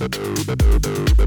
ななな。